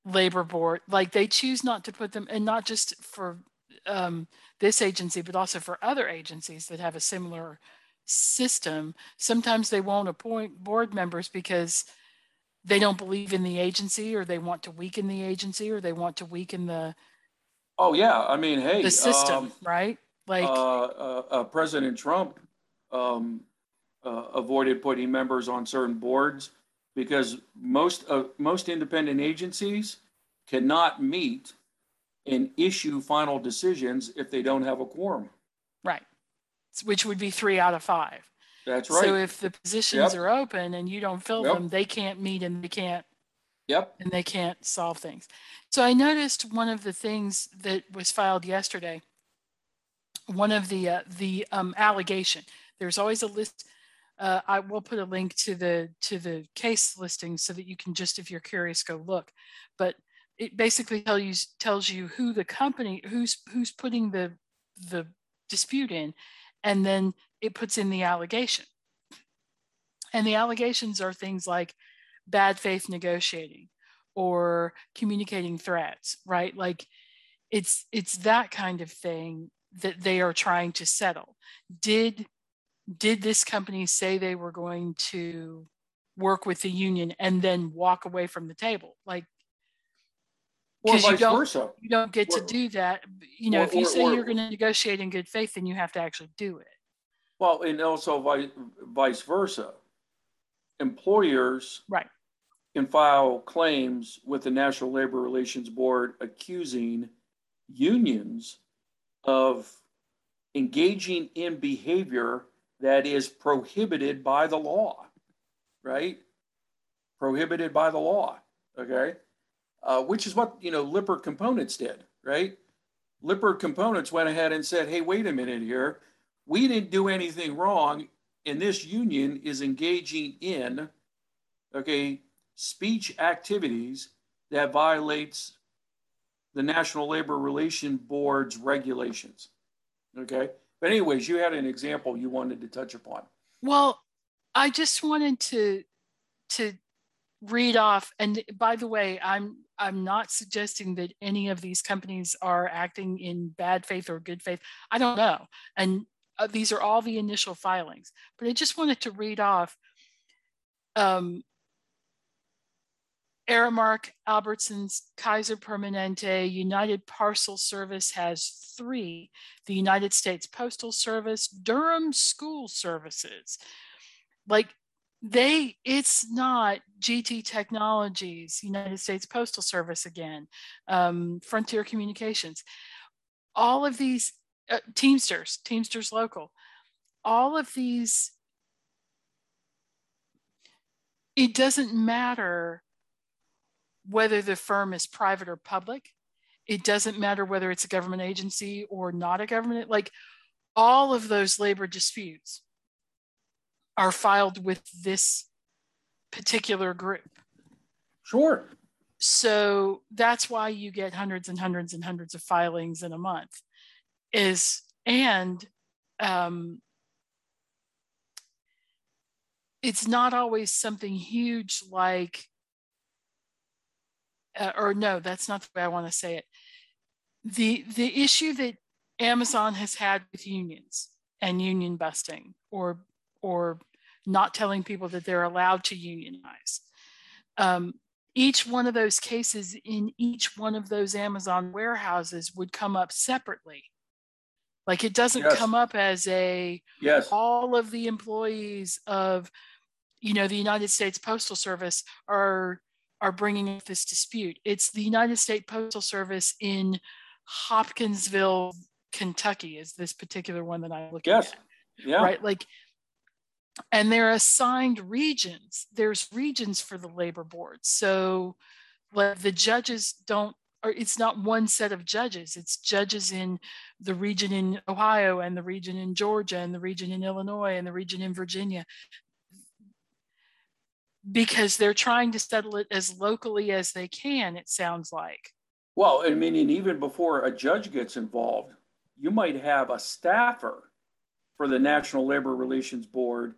labor board, like they choose not to put them, and not just for um, this agency, but also for other agencies that have a similar system. Sometimes they won't appoint board members because they don't believe in the agency, or they want to weaken the agency, or they want to weaken the Oh, yeah. I mean, hey, the system, um, right? Like, uh, uh, uh, President Trump um, uh, avoided putting members on certain boards because most of most independent agencies cannot meet and issue final decisions if they don't have a quorum. right, which would be three out of five. That's right. So if the positions Yep. are open and you don't fill Yep. them, they can't meet and they can't Yep. and they can't solve things. So I noticed one of the things that was filed yesterday. One of the uh, the um, allegation. There's always a list. Uh, I will put a link to the to the case listing so that you can just, if you're curious, go look. But it basically tell you tells you who the company who's who's putting the the dispute in, and then it puts in the allegation. And the allegations are things like bad faith negotiating or communicating threats, right? Like it's it's that kind of thing that they are trying to settle. Did did this company say they were going to work with the union and then walk away from the table? Like Or 'Cause you vice don't- versa. you don't get to do that. You know, or- if you or- say or- you're going to negotiate in good faith, then you have to actually do it. Well, and also vice, vice versa. Employers Right. can file claims with the National Labor Relations Board accusing unions of engaging in behavior that is prohibited by the law, right? Prohibited by the law, okay? Uh, which is what, you know, Lippert Components did, right? Lippert Components went ahead and said, hey, wait a minute here. We didn't do anything wrong, and this union is engaging in, okay, speech activities that violates the National Labor Relation Board's regulations. Okay. But anyways, you had an example you wanted to touch upon. Well, I just wanted to to read off and by the way, I'm I'm not suggesting that any of these companies are acting in bad faith or good faith. I don't know. And uh, these are all the initial filings. But I just wanted to read off um Aramark, Albertsons, Kaiser Permanente, United Parcel Service has three. The United States Postal Service, Durham School Services. Like they, it's not GT Technologies, United States Postal Service again, um, Frontier Communications. All of these, uh, Teamsters, Teamsters Local, all of these, it doesn't matter whether the firm is private or public. It doesn't matter whether it's a government agency or not a government. Like all of those labor disputes are filed with this particular group. Sure. So that's why you get hundreds and hundreds and hundreds of filings in a month. Is and um, it's not always something huge like uh, or no, that's not the way I want to say it. The the issue that Amazon has had with unions and union busting or or not telling people that they're allowed to unionize. Um, each one of those cases in each one of those Amazon warehouses would come up separately. Like it doesn't yes. come up as a yes. all of the employees of you know the United States Postal Service are are bringing up this dispute. It's the United States Postal Service in Hopkinsville, Kentucky, is this particular one that I'm looking yes. at. Yeah. Right. Like, and they're assigned regions. There's regions for the labor board. So like the judges don't or it's not one set of judges it's judges in the region in ohio and the region in georgia and the region in illinois and the region in virginia because they're trying to settle it as locally as they can, it sounds like. Well, I mean, even before a judge gets involved, you might have a staffer for the National Labor Relations Board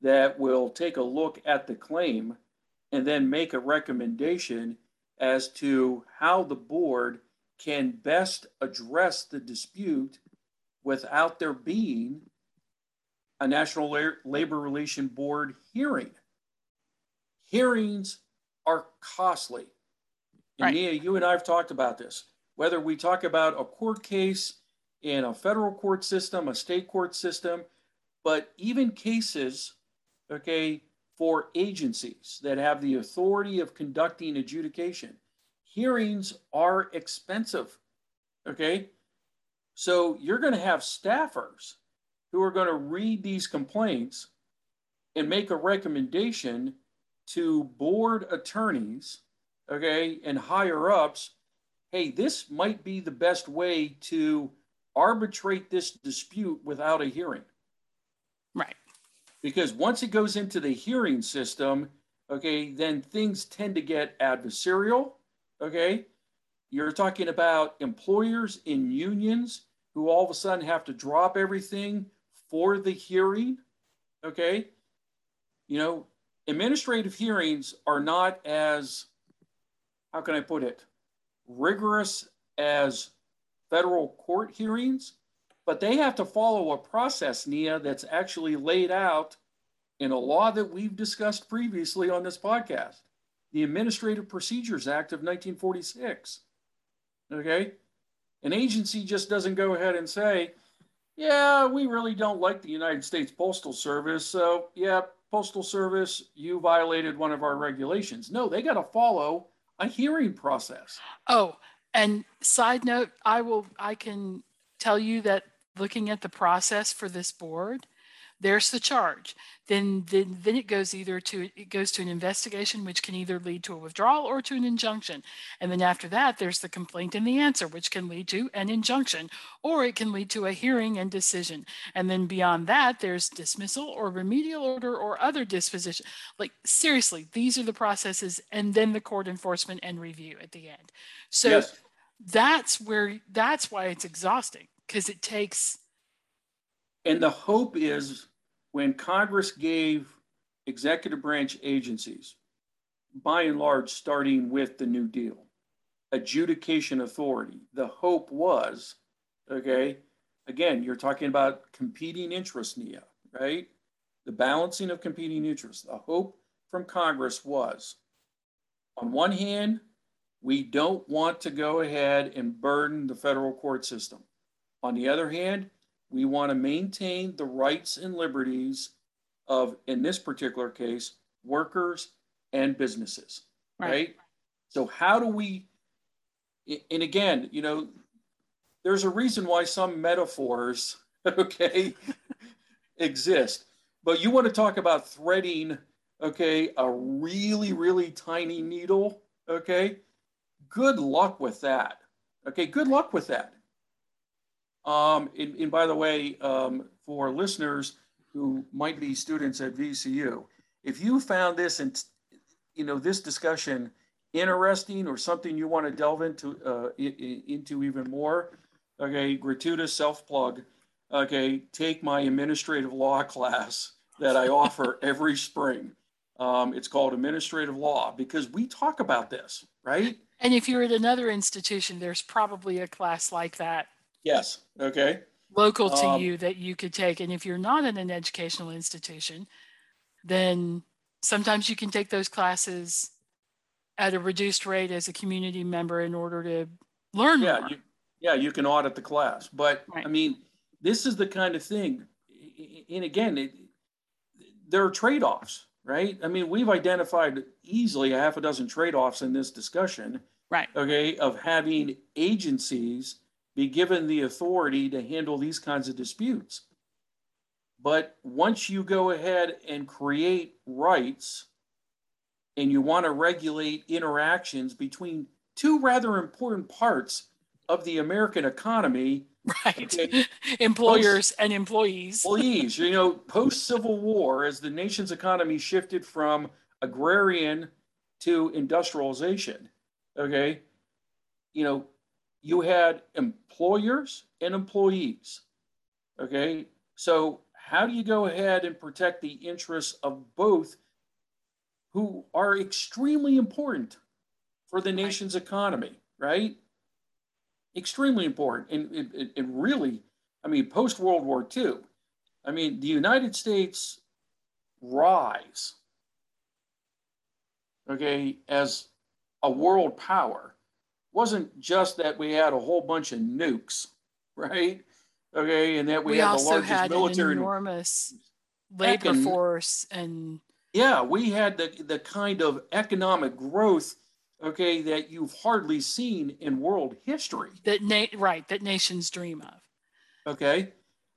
that will take a look at the claim and then make a recommendation as to how the board can best address the dispute without there being a National Labor Relation Board hearing hearings are costly. And right. Nia, you and I have talked about this. Whether we talk about a court case in a federal court system, a state court system, but even cases, okay, for agencies that have the authority of conducting adjudication, hearings are expensive. Okay. So you're going to have staffers who are going to read these complaints and make a recommendation to board attorneys, okay, and higher ups, hey, this might be the best way to arbitrate this dispute without a hearing. Because once it goes into the hearing system, okay, then things tend to get adversarial, okay? You're talking about employers in unions who all of a sudden have to drop everything for the hearing, okay? You know, administrative hearings are not as, how can I put it, rigorous as federal court hearings, but they have to follow a process, Nia, that's actually laid out in a law that we've discussed previously on this podcast, the Administrative Procedures Act of 1946. Okay? An agency just doesn't go ahead and say, yeah, we really don't like the United States Postal Service, so yeah, Postal Service, you violated one of our regulations. No, they got to follow a hearing process. Oh, and side note, I will I can tell you that looking at the process for this board, there's the charge. Then, then, then it goes either to it goes to an investigation, which can either lead to a withdrawal or to an injunction. And then after that, there's the complaint and the answer, which can lead to an injunction, or it can lead to a hearing and decision. And then beyond that, there's dismissal or remedial order or other disposition. Like seriously, these are the processes, and then the court enforcement and review at the end. So yes. that's where that's why it's exhausting because it takes and the hope is when Congress gave executive branch agencies, by and large, starting with the New Deal, adjudication authority, the hope was, okay, again, you're talking about competing interests, Nia, right? The balancing of competing interests. The hope from Congress was, on one hand, we don't want to go ahead and burden the federal court system. On the other hand, we want to maintain the rights and liberties of, in this particular case, workers and businesses, right? right? So, how do we, and again, you know, there's a reason why some metaphors, (laughs) okay, exist. But you want to talk about threading, okay, a really, really tiny needle, okay? Good luck with that. Okay, good luck with that. Um, and, and, by the way, um, for listeners who might be students at VCU, if you found this and you know this discussion interesting or something you want to delve into uh, into even more, okay, gratuitous self plug. Okay, take my administrative law class that I offer (laughs) every spring. Um, it's called administrative law because we talk about this, right? And if you're at another institution, there's probably a class like that Yes. Okay. Local to um, you that you could take. And if you're not in an educational institution, then sometimes you can take those classes at a reduced rate as a community member in order to learn Yeah, more. you, yeah, you can audit the class, but Right. I mean, this is the kind of thing. And again, it, there are trade-offs, right? I mean, we've identified easily a half a dozen trade-offs in this discussion. Right. Okay, of having agencies be given the authority to handle these kinds of disputes. But once you go ahead and create rights and you want to regulate interactions between two rather important parts of the American economy, Right. Okay. (laughs) Employers and employees. employees, you know, post Civil War, as the nation's economy shifted from agrarian to industrialization, okay, you know, you had employers and employees, okay? So, how do you go ahead and protect the interests of both who are extremely important for the nation's economy, right? Extremely important. And it, it, it really, I mean, post World War II, I mean, the United States rise, okay, as a world power wasn't just that we had a whole bunch of nukes, (laughs) right? Okay, and that we, We, had the largest had an military. enormous labor Heckin- force and Yeah, we had the, the kind of economic growth, okay, that you've hardly seen in world history. that na- right that nations dream of. Okay.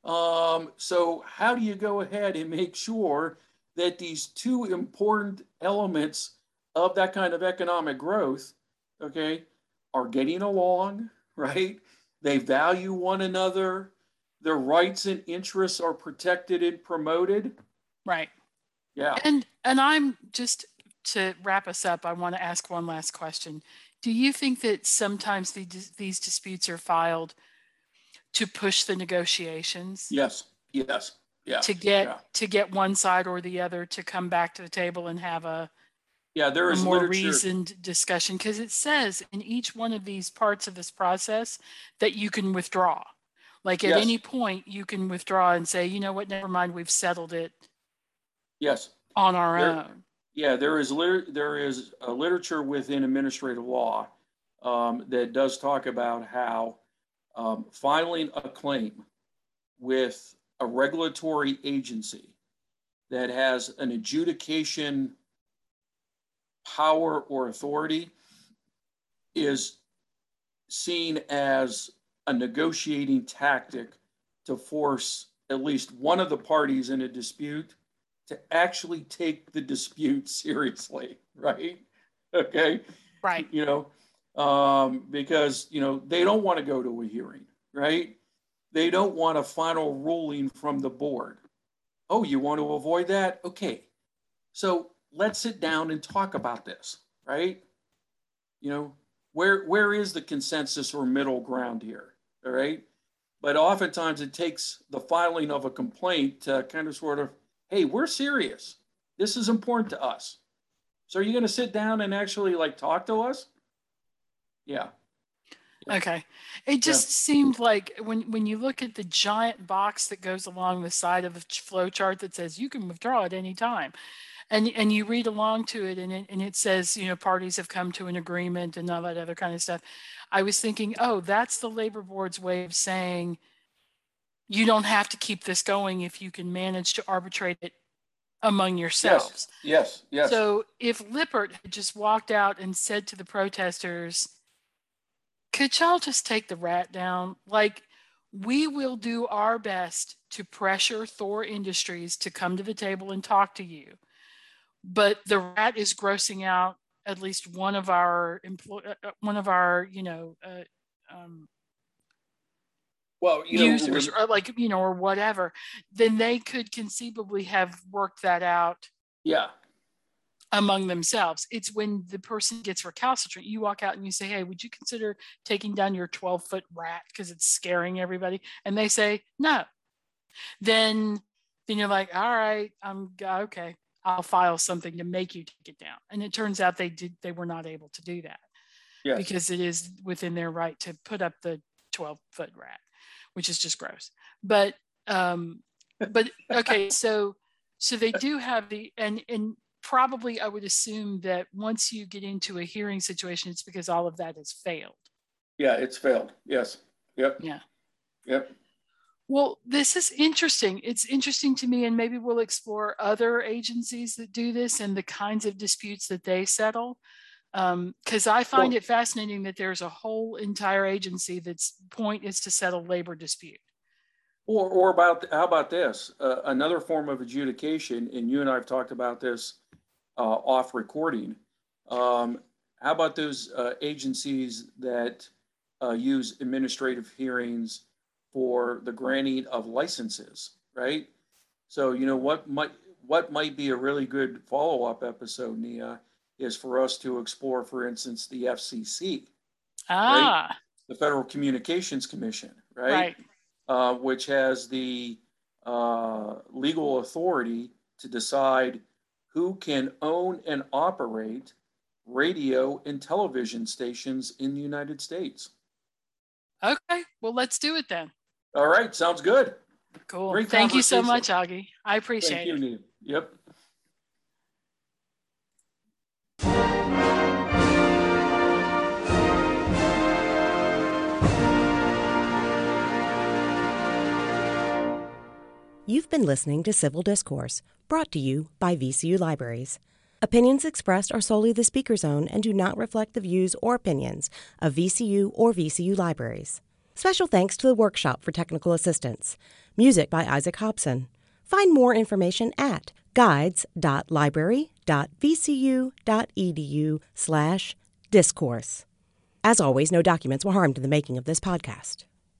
Um, so how do you go ahead and make sure that these two important elements of that kind of economic growth, okay, are getting along, right? They value one another, their rights and interests are protected and promoted. Right. Yeah. And and I'm just to wrap us up, I want to ask one last question. Do you think that sometimes the, these disputes are filed to push the negotiations Yes. Yes. Yeah. to get yeah. to get one side or the other to come back to the table and have a, Yeah. There a more literature. reasoned discussion? Because it says in each one of these parts of this process that you can withdraw. Like at Yes. any point, you can withdraw and say, you know what, never mind, we've settled it Yes. on our There- own. Yeah, there is liter- there is a literature within administrative law um, that does talk about how um, filing a claim with a regulatory agency that has an adjudication power or authority is seen as a negotiating tactic to force at least one of the parties in a dispute to actually take the dispute (laughs) seriously, right? Okay, Right. you know, um, because you know they don't want to go to a hearing, right? They don't want a final ruling from the board. Oh, you want to avoid that? Okay, so let's sit down and talk about this, right? You know, where where is the consensus or middle ground here? All right. But oftentimes it takes the filing of a complaint to kind of sort of hey, we're serious. This is important to us. So are you going to sit down and actually like talk to us? Yeah. Okay. It just seemed like when when you look at the giant box that goes along the side of the flow chart that says you can withdraw at any time. And and you read along to it and it, and it says, you know, parties have come to an agreement and all that other kind of stuff. I was thinking, "Oh, that's the labor board's way of saying you don't have to keep this going if you can manage to arbitrate it among yourselves." Yes. Yes. So if Lippert had just walked out and said to the protesters, could y'all just take the rat down? Like, we will do our best to pressure Thor Industries to come to the table and talk to you. But the rat is grossing out at least one of our employ, uh, uh, one of our, you know, uh, um, well, you users, when- or like, you know, or whatever. Then they could conceivably have worked that out yeah. among themselves. It's when the person gets recalcitrant, you walk out and you say, Hey, would you consider taking down your 12 foot rat because it's scaring everybody? And they say, No. Then then you're like, All right, I'm okay. I'll file something to make you take it down. And it turns out they did they were not able to do that Yes. because it is within their right to put up the 12 foot rat, which is just gross. But um but okay, (laughs) so So they do have the and and probably I would assume that once you get into a hearing situation, it's because all of that has failed. Yeah, it's failed. Yes. Yep. Yeah. Yep. Well, this is interesting. It's interesting to me, and maybe we'll explore other agencies that do this and the kinds of disputes that they settle. Because um, I find well, it fascinating that there's a whole entire agency that's point is to settle labor dispute. Or, or about how about this? Uh, another form of adjudication, and you and I have talked about this uh, off recording. Um, how about those uh, agencies that uh, use administrative hearings for the granting of licenses, right? So, you know, what might what might be a really good follow-up episode, Nia, is for us to explore, for instance, the FCC, ah, right? the Federal Communications Commission, right? Right. Uh, which has the uh, legal authority to decide who can own and operate radio and television stations in the United States. Okay, well, let's do it then. All right, sounds good. Cool. Great Thank you so much, Augie. I appreciate it. Thank you, it. Yep. You've been listening to Civil Discourse, brought to you by VCU Libraries. Opinions expressed are solely the speaker's own and do not reflect the views or opinions of VCU or VCU Libraries. Special thanks to the Workshop for Technical Assistance. Music by Isaac Hobson. Find more information at guides.library.vcu.edu slash discourse. As always, no documents were harmed in the making of this podcast.